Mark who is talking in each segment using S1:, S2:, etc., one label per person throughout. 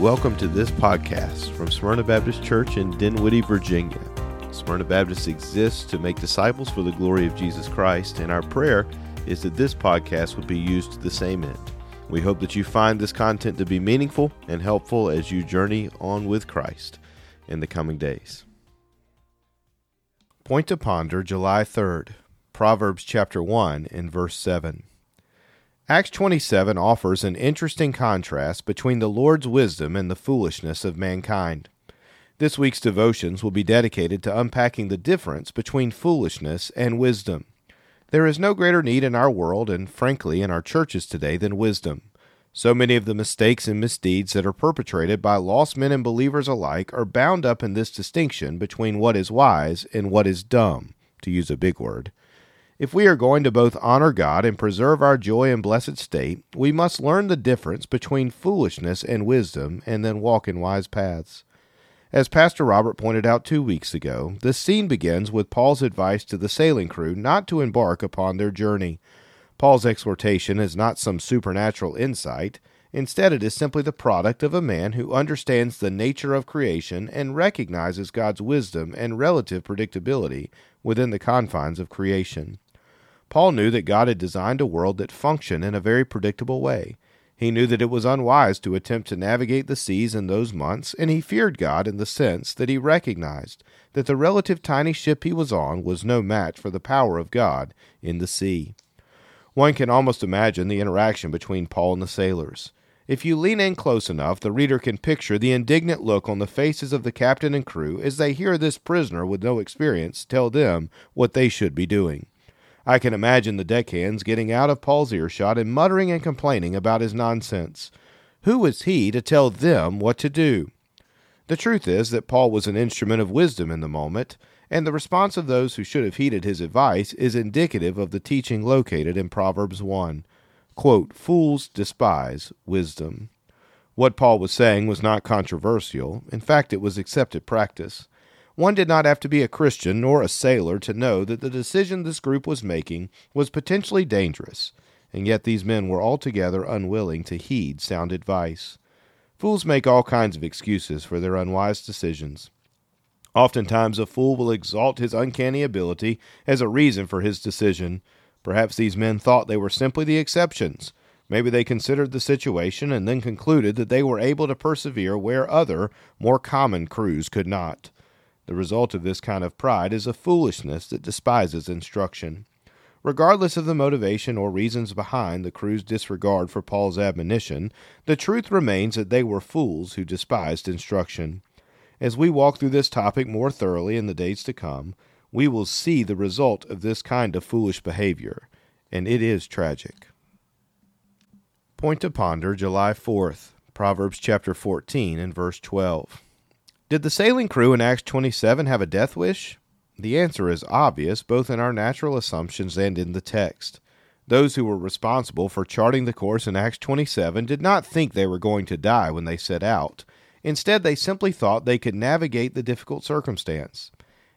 S1: Welcome to this podcast from Smyrna Baptist Church in Dinwiddie, Virginia. Smyrna Baptist exists to make disciples for the glory of Jesus Christ, and our prayer is that this podcast would be used to the same end. We hope that you find this content to be meaningful and helpful as you journey on with Christ in the coming days. Point to ponder July 3rd, Proverbs chapter 1 and verse 7. Acts 27 offers an interesting contrast between the Lord's wisdom and the foolishness of mankind. This week's devotions will be dedicated to unpacking the difference between foolishness and wisdom. There is no greater need in our world, and frankly in our churches today, than wisdom. So many of the mistakes and misdeeds that are perpetrated by lost men and believers alike are bound up in this distinction between what is wise and what is dumb, to use a big word. If we are going to both honor God and preserve our joy and blessed state, we must learn the difference between foolishness and wisdom and then walk in wise paths. As Pastor Robert pointed out two weeks ago, the scene begins with Paul's advice to the sailing crew not to embark upon their journey. Paul's exhortation is not some supernatural insight. Instead, it is simply the product of a man who understands the nature of creation and recognizes God's wisdom and relative predictability within the confines of creation. Paul knew that God had designed a world that functioned in a very predictable way. He knew that it was unwise to attempt to navigate the seas in those months, and he feared God in the sense that he recognized that the relative tiny ship he was on was no match for the power of God in the sea. One can almost imagine the interaction between Paul and the sailors. If you lean in close enough, the reader can picture the indignant look on the faces of the captain and crew as they hear this prisoner with no experience tell them what they should be doing. I can imagine the deckhands getting out of Paul's earshot and muttering and complaining about his nonsense. Who was he to tell them what to do? The truth is that Paul was an instrument of wisdom in the moment, and the response of those who should have heeded his advice is indicative of the teaching located in Proverbs 1. Quote, Fools despise wisdom. What Paul was saying was not controversial. In fact, it was accepted practice. One did not have to be a Christian nor a sailor to know that the decision this group was making was potentially dangerous, and yet these men were altogether unwilling to heed sound advice. Fools make all kinds of excuses for their unwise decisions. Oftentimes, a fool will exalt his uncanny ability as a reason for his decision. Perhaps these men thought they were simply the exceptions. Maybe they considered the situation and then concluded that they were able to persevere where other, more common crews could not. The result of this kind of pride is a foolishness that despises instruction. Regardless of the motivation or reasons behind the crew's disregard for Paul's admonition, the truth remains that they were fools who despised instruction. As we walk through this topic more thoroughly in the days to come, we will see the result of this kind of foolish behavior, and it is tragic. Point to ponder July 4th, Proverbs chapter 14 and verse 12. Did the sailing crew in Acts 27 have a death wish? The answer is obvious both in our natural assumptions and in the text. Those who were responsible for charting the course in Acts 27 did not think they were going to die when they set out. Instead, they simply thought they could navigate the difficult circumstance.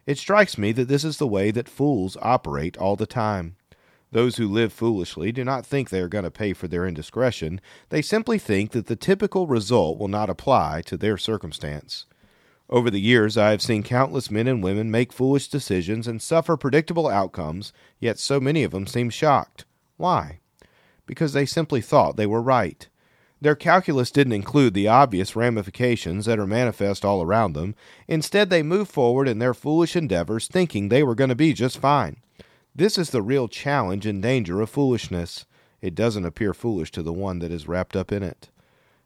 S1: It strikes me that this is the way that fools operate all the time. Those who live foolishly do not think they are going to pay for their indiscretion. They simply think that the typical result will not apply to their circumstance. Over the years, I have seen countless men and women make foolish decisions and suffer predictable outcomes, yet so many of them seem shocked. Why? Because they simply thought they were right. Their calculus didn't include the obvious ramifications that are manifest all around them. Instead, they moved forward in their foolish endeavors thinking they were going to be just fine. This is the real challenge and danger of foolishness. It doesn't appear foolish to the one that is wrapped up in it.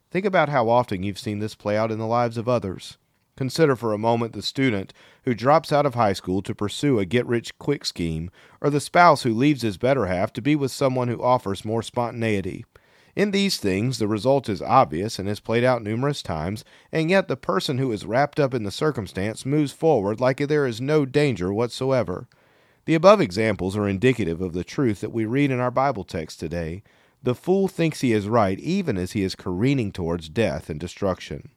S1: Think about how often you've seen this play out in the lives of others. Consider for a moment the student who drops out of high school to pursue a get rich quick scheme, or the spouse who leaves his better half to be with someone who offers more spontaneity. In these things, the result is obvious and is played out numerous times, and yet the person who is wrapped up in the circumstance moves forward like there is no danger whatsoever. The above examples are indicative of the truth that we read in our Bible text today. The fool thinks he is right even as he is careening towards death and destruction.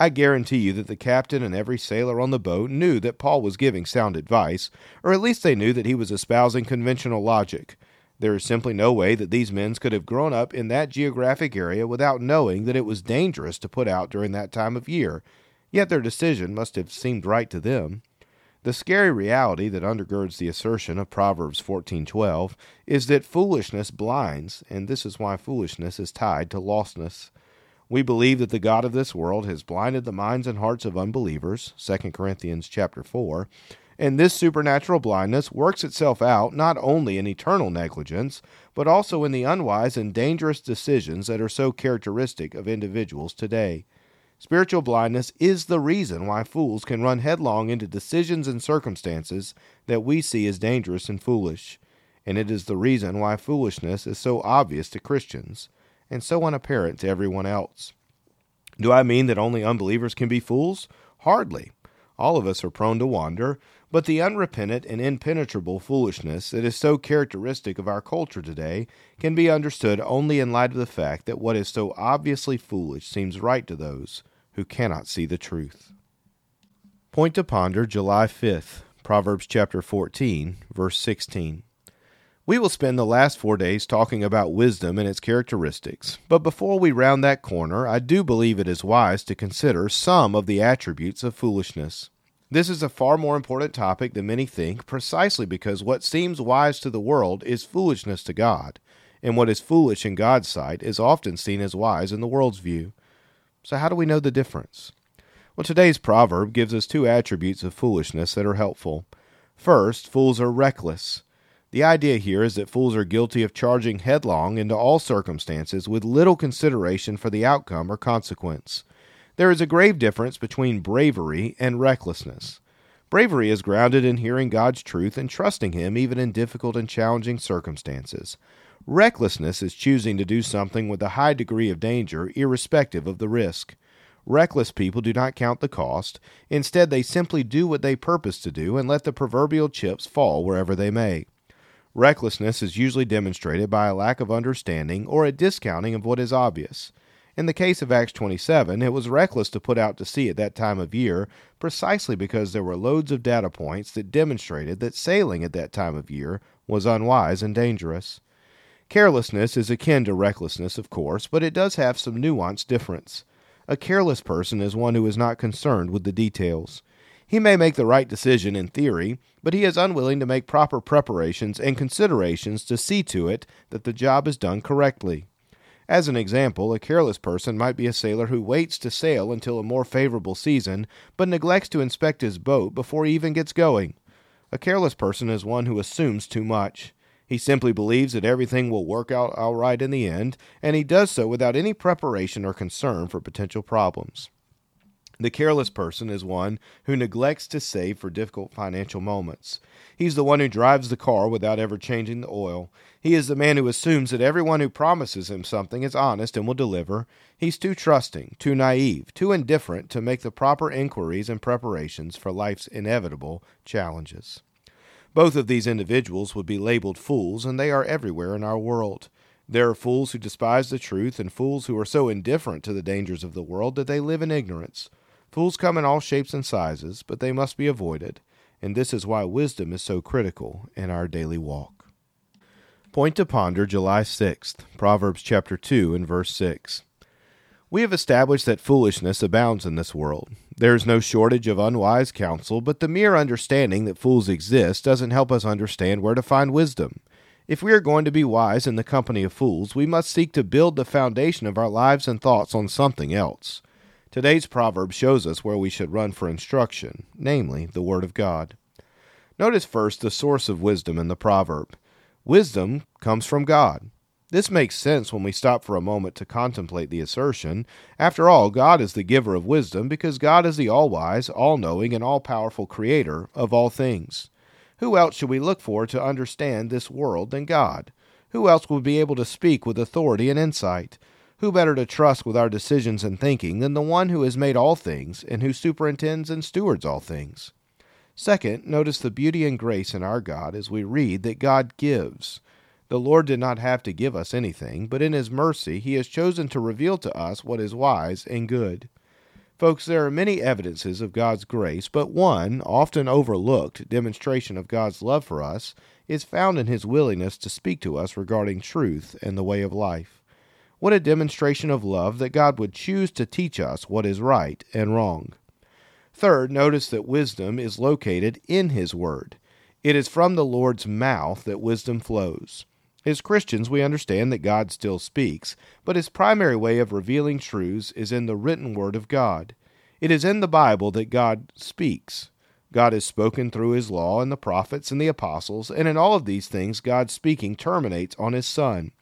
S1: I guarantee you that the captain and every sailor on the boat knew that Paul was giving sound advice, or at least they knew that he was espousing conventional logic. There is simply no way that these men could have grown up in that geographic area without knowing that it was dangerous to put out during that time of year, yet their decision must have seemed right to them. The scary reality that undergirds the assertion of Proverbs 14:12 is that foolishness blinds, and this is why foolishness is tied to lostness. We believe that the god of this world has blinded the minds and hearts of unbelievers, 2 Corinthians chapter 4, and this supernatural blindness works itself out not only in eternal negligence, but also in the unwise and dangerous decisions that are so characteristic of individuals today. Spiritual blindness is the reason why fools can run headlong into decisions and circumstances that we see as dangerous and foolish. And it is the reason why foolishness is so obvious to Christians and so unapparent to everyone else. Do I mean that only unbelievers can be fools? Hardly. All of us are prone to wander, but the unrepentant and impenetrable foolishness that is so characteristic of our culture today can be understood only in light of the fact that what is so obviously foolish seems right to those who cannot see the truth. Point to ponder July 5th, Proverbs chapter 14, verse 16. We will spend the last four days talking about wisdom and its characteristics, but before we round that corner, I do believe it is wise to consider some of the attributes of foolishness. This is a far more important topic than many think, precisely because what seems wise to the world is foolishness to God, and what is foolish in God's sight is often seen as wise in the world's view. So, how do we know the difference? Well, today's proverb gives us two attributes of foolishness that are helpful. First, fools are reckless. The idea here is that fools are guilty of charging headlong into all circumstances with little consideration for the outcome or consequence. There is a grave difference between bravery and recklessness. Bravery is grounded in hearing God's truth and trusting Him even in difficult and challenging circumstances. Recklessness is choosing to do something with a high degree of danger, irrespective of the risk. Reckless people do not count the cost. Instead, they simply do what they purpose to do and let the proverbial chips fall wherever they may. Recklessness is usually demonstrated by a lack of understanding or a discounting of what is obvious. In the case of Acts 27, it was reckless to put out to sea at that time of year precisely because there were loads of data points that demonstrated that sailing at that time of year was unwise and dangerous. Carelessness is akin to recklessness, of course, but it does have some nuanced difference. A careless person is one who is not concerned with the details. He may make the right decision in theory, but he is unwilling to make proper preparations and considerations to see to it that the job is done correctly. As an example, a careless person might be a sailor who waits to sail until a more favorable season, but neglects to inspect his boat before he even gets going. A careless person is one who assumes too much. He simply believes that everything will work out all right in the end, and he does so without any preparation or concern for potential problems. The careless person is one who neglects to save for difficult financial moments. He's the one who drives the car without ever changing the oil. He is the man who assumes that everyone who promises him something is honest and will deliver. He's too trusting, too naive, too indifferent to make the proper inquiries and preparations for life's inevitable challenges. Both of these individuals would be labeled fools, and they are everywhere in our world. There are fools who despise the truth, and fools who are so indifferent to the dangers of the world that they live in ignorance. Fools come in all shapes and sizes, but they must be avoided, and this is why wisdom is so critical in our daily walk. Point to ponder July 6th, Proverbs chapter 2 and verse 6. We have established that foolishness abounds in this world. There is no shortage of unwise counsel, but the mere understanding that fools exist doesn't help us understand where to find wisdom. If we are going to be wise in the company of fools, we must seek to build the foundation of our lives and thoughts on something else. Today's proverb shows us where we should run for instruction, namely, the Word of God. Notice first the source of wisdom in the proverb. Wisdom comes from God. This makes sense when we stop for a moment to contemplate the assertion. After all, God is the giver of wisdom because God is the all wise, all knowing, and all powerful creator of all things. Who else should we look for to understand this world than God? Who else would be able to speak with authority and insight? Who better to trust with our decisions and thinking than the one who has made all things and who superintends and stewards all things? Second, notice the beauty and grace in our God as we read that God gives. The Lord did not have to give us anything, but in His mercy He has chosen to reveal to us what is wise and good. Folks, there are many evidences of God's grace, but one, often overlooked, demonstration of God's love for us is found in his willingness to speak to us regarding truth and the way of life. What a demonstration of love that God would choose to teach us what is right and wrong. Third, notice that wisdom is located in his word. It is from the Lord's mouth that wisdom flows. As Christians, we understand that God still speaks, but his primary way of revealing truths is in the written word of God. It is in the Bible that God speaks. God has spoken through his law and the prophets and the apostles, and in all of these things, God's speaking terminates on his Son.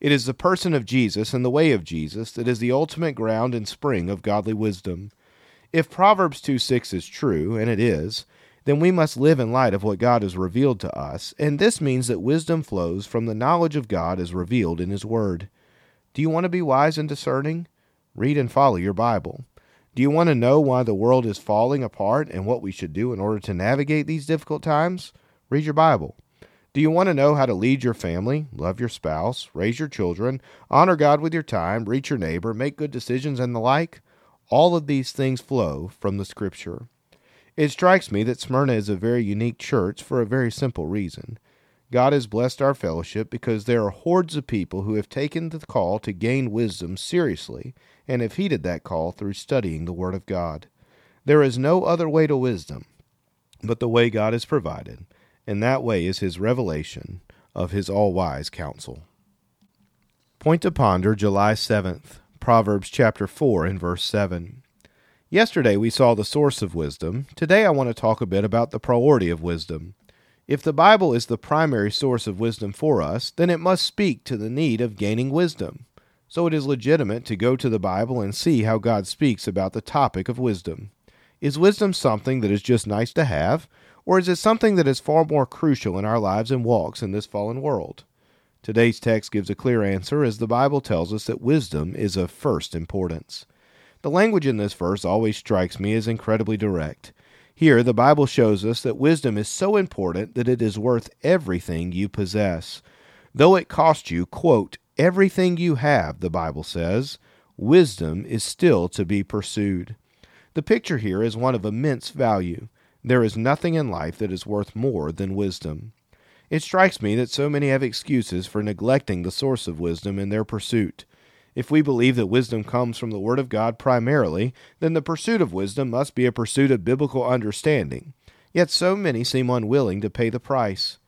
S1: It is the person of Jesus and the way of Jesus that is the ultimate ground and spring of godly wisdom. If Proverbs 2 6 is true, and it is, then we must live in light of what God has revealed to us, and this means that wisdom flows from the knowledge of God as revealed in His Word. Do you want to be wise and discerning? Read and follow your Bible. Do you want to know why the world is falling apart and what we should do in order to navigate these difficult times? Read your Bible. Do you want to know how to lead your family, love your spouse, raise your children, honor God with your time, reach your neighbor, make good decisions, and the like? All of these things flow from the Scripture. It strikes me that Smyrna is a very unique church for a very simple reason. God has blessed our fellowship because there are hordes of people who have taken the call to gain wisdom seriously and have heeded that call through studying the Word of God. There is no other way to wisdom but the way God has provided, and that way is His revelation of His all wise counsel. Point to ponder July 7th, Proverbs chapter 4 and verse 7. Yesterday we saw the source of wisdom. Today I want to talk a bit about the priority of wisdom. If the Bible is the primary source of wisdom for us, then it must speak to the need of gaining wisdom. So it is legitimate to go to the Bible and see how God speaks about the topic of wisdom. Is wisdom something that is just nice to have, or is it something that is far more crucial in our lives and walks in this fallen world? Today's text gives a clear answer as the Bible tells us that wisdom is of first importance. The language in this verse always strikes me as incredibly direct. Here, the Bible shows us that wisdom is so important that it is worth everything you possess. Though it cost you, quote, everything you have, the Bible says, wisdom is still to be pursued. The picture here is one of immense value. There is nothing in life that is worth more than wisdom. It strikes me that so many have excuses for neglecting the source of wisdom in their pursuit. If we believe that wisdom comes from the Word of God primarily, then the pursuit of wisdom must be a pursuit of biblical understanding. Yet so many seem unwilling to pay the price.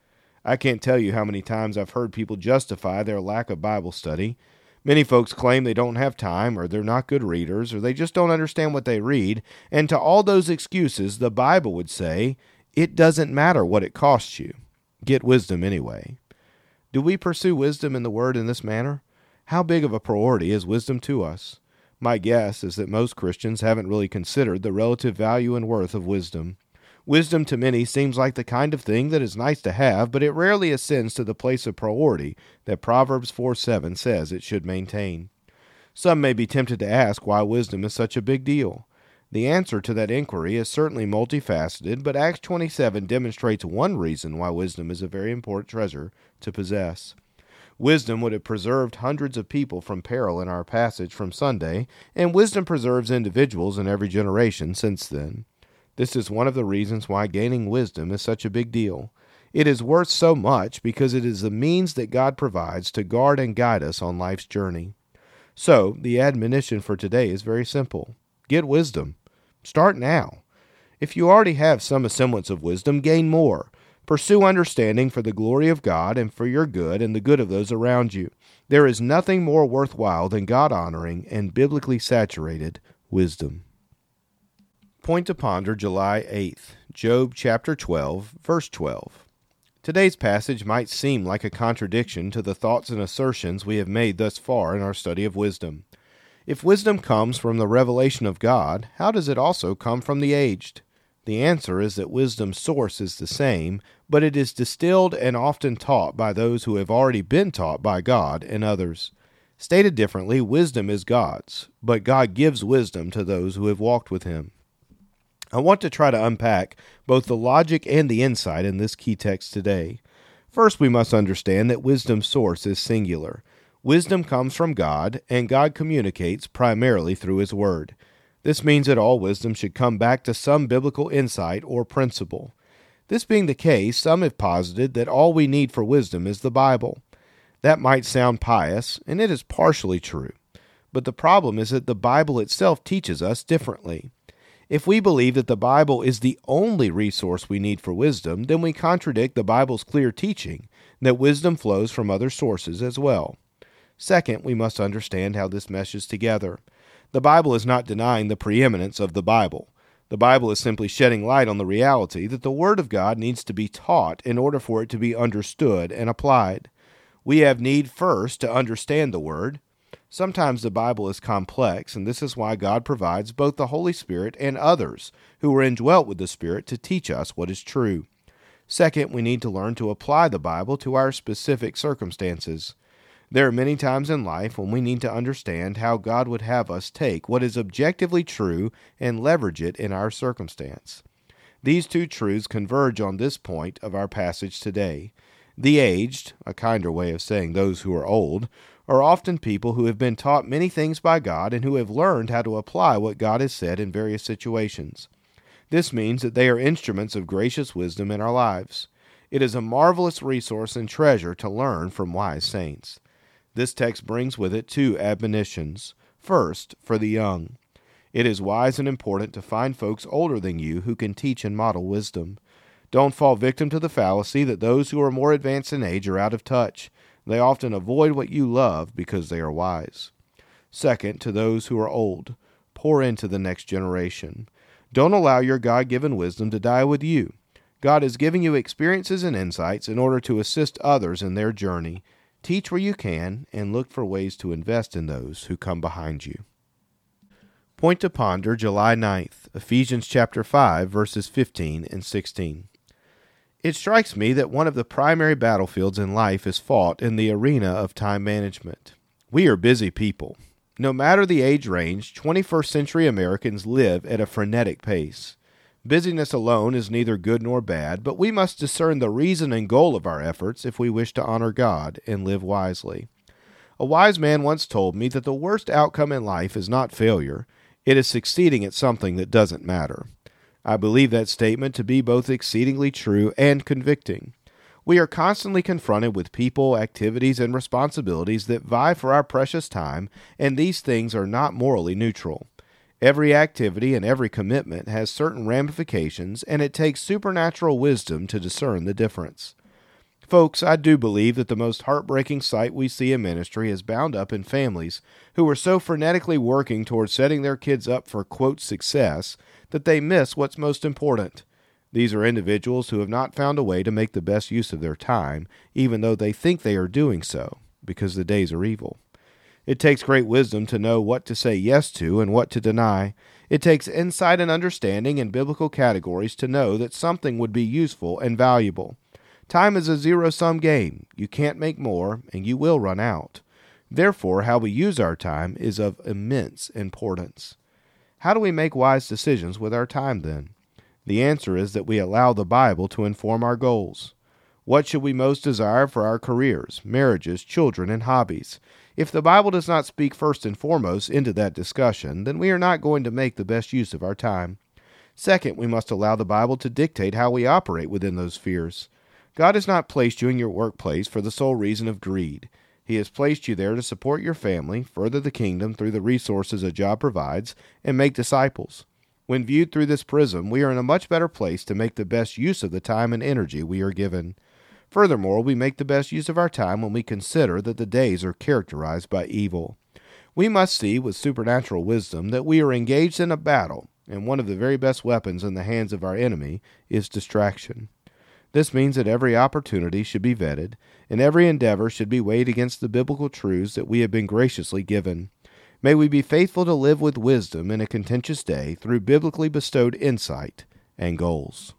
S1: I can't tell you how many times I've heard people justify their lack of Bible study. Many folks claim they don't have time, or they're not good readers, or they just don't understand what they read. And to all those excuses, the Bible would say, it doesn't matter what it costs you. Get wisdom anyway. Do we pursue wisdom in the Word in this manner? How big of a priority is wisdom to us? My guess is that most Christians haven't really considered the relative value and worth of wisdom. Wisdom to many seems like the kind of thing that is nice to have, but it rarely ascends to the place of priority that Proverbs 4 7 says it should maintain. Some may be tempted to ask why wisdom is such a big deal. The answer to that inquiry is certainly multifaceted, but Acts 27 demonstrates one reason why wisdom is a very important treasure to possess. Wisdom would have preserved hundreds of people from peril in our passage from Sunday, and wisdom preserves individuals in every generation since then. This is one of the reasons why gaining wisdom is such a big deal. It is worth so much because it is the means that God provides to guard and guide us on life's journey. So, the admonition for today is very simple get wisdom. Start now. If you already have some semblance of wisdom, gain more. Pursue understanding for the glory of God and for your good and the good of those around you. There is nothing more worthwhile than God honoring and biblically saturated wisdom. Point to ponder July 8th, Job chapter 12, verse 12. Today's passage might seem like a contradiction to the thoughts and assertions we have made thus far in our study of wisdom. If wisdom comes from the revelation of God, how does it also come from the aged? The answer is that wisdom's source is the same, but it is distilled and often taught by those who have already been taught by God and others. Stated differently, wisdom is God's, but God gives wisdom to those who have walked with Him. I want to try to unpack both the logic and the insight in this key text today. First, we must understand that wisdom's source is singular. Wisdom comes from God, and God communicates primarily through His Word. This means that all wisdom should come back to some biblical insight or principle. This being the case, some have posited that all we need for wisdom is the Bible. That might sound pious, and it is partially true. But the problem is that the Bible itself teaches us differently. If we believe that the Bible is the only resource we need for wisdom, then we contradict the Bible's clear teaching that wisdom flows from other sources as well. Second, we must understand how this meshes together. The Bible is not denying the preeminence of the Bible. The Bible is simply shedding light on the reality that the Word of God needs to be taught in order for it to be understood and applied. We have need first to understand the Word. Sometimes the Bible is complex, and this is why God provides both the Holy Spirit and others who are indwelt with the Spirit to teach us what is true. Second, we need to learn to apply the Bible to our specific circumstances. There are many times in life when we need to understand how God would have us take what is objectively true and leverage it in our circumstance. These two truths converge on this point of our passage today. The aged, a kinder way of saying those who are old, are often people who have been taught many things by God and who have learned how to apply what God has said in various situations. This means that they are instruments of gracious wisdom in our lives. It is a marvelous resource and treasure to learn from wise saints. This text brings with it two admonitions. First, for the young. It is wise and important to find folks older than you who can teach and model wisdom. Don't fall victim to the fallacy that those who are more advanced in age are out of touch. They often avoid what you love because they are wise. Second, to those who are old, pour into the next generation. Don't allow your God given wisdom to die with you. God is giving you experiences and insights in order to assist others in their journey. Teach where you can and look for ways to invest in those who come behind you. Point to ponder July 9th, Ephesians chapter 5 verses 15 and 16. It strikes me that one of the primary battlefields in life is fought in the arena of time management. We are busy people. No matter the age range, 21st century Americans live at a frenetic pace. Busyness alone is neither good nor bad, but we must discern the reason and goal of our efforts if we wish to honor God and live wisely. A wise man once told me that the worst outcome in life is not failure, it is succeeding at something that doesn't matter. I believe that statement to be both exceedingly true and convicting. We are constantly confronted with people, activities, and responsibilities that vie for our precious time, and these things are not morally neutral. Every activity and every commitment has certain ramifications, and it takes supernatural wisdom to discern the difference. Folks, I do believe that the most heartbreaking sight we see in ministry is bound up in families who are so frenetically working towards setting their kids up for, quote, success that they miss what's most important. These are individuals who have not found a way to make the best use of their time, even though they think they are doing so, because the days are evil. It takes great wisdom to know what to say yes to and what to deny. It takes insight and understanding in biblical categories to know that something would be useful and valuable. Time is a zero sum game. You can't make more, and you will run out. Therefore, how we use our time is of immense importance. How do we make wise decisions with our time then? The answer is that we allow the Bible to inform our goals. What should we most desire for our careers, marriages, children, and hobbies? If the Bible does not speak first and foremost into that discussion, then we are not going to make the best use of our time. Second, we must allow the Bible to dictate how we operate within those spheres. God has not placed you in your workplace for the sole reason of greed. He has placed you there to support your family, further the kingdom through the resources a job provides, and make disciples. When viewed through this prism, we are in a much better place to make the best use of the time and energy we are given. Furthermore, we make the best use of our time when we consider that the days are characterized by evil. We must see with supernatural wisdom that we are engaged in a battle, and one of the very best weapons in the hands of our enemy is distraction. This means that every opportunity should be vetted, and every endeavor should be weighed against the biblical truths that we have been graciously given. May we be faithful to live with wisdom in a contentious day through biblically bestowed insight and goals.